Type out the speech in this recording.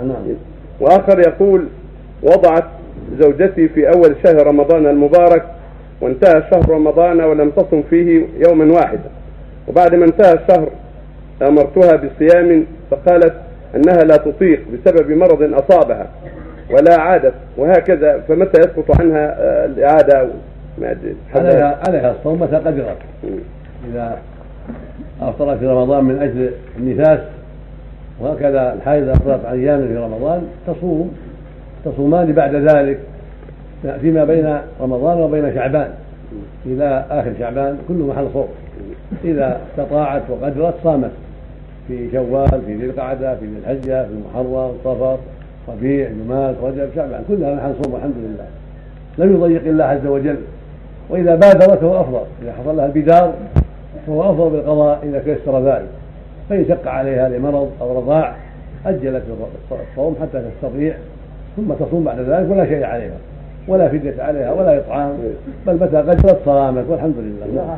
نعم وآخر يقول وضعت زوجتي في أول شهر رمضان المبارك وانتهى شهر رمضان ولم تصم فيه يوما واحدا. وبعد ما انتهى الشهر أمرتها بصيام فقالت أنها لا تطيق بسبب مرض أصابها ولا عادت وهكذا فمتى يسقط عنها آه، الإعادة؟ ما. عليها عليها الصوم متى قدرت؟ مم. إذا أفطرت في رمضان من أجل النفاس وهكذا الحائض أفطرت عن أيام في رمضان تصوم تصومان بعد ذلك فيما بين رمضان وبين شعبان. إلى آخر شعبان كله محل صوم. إذا استطاعت وقدرت صامت. في شوال في ذي القعدة في ذي الحجة في المحرم صفر ربيع جماد رجب شعبان. كلها محل صوم والحمد لله. لم يضيق الله عز وجل. وإذا بادرت فهو أفضل. إذا حصل لها البدار فهو أفضل بالقضاء إذا تيسر ذلك. فإن شق عليها لمرض أو رضاع أجلت الصوم حتى تستطيع ثم تصوم بعد ذلك ولا شيء عليها ولا فدية عليها ولا إطعام بل متى قدرت صامت والحمد لله.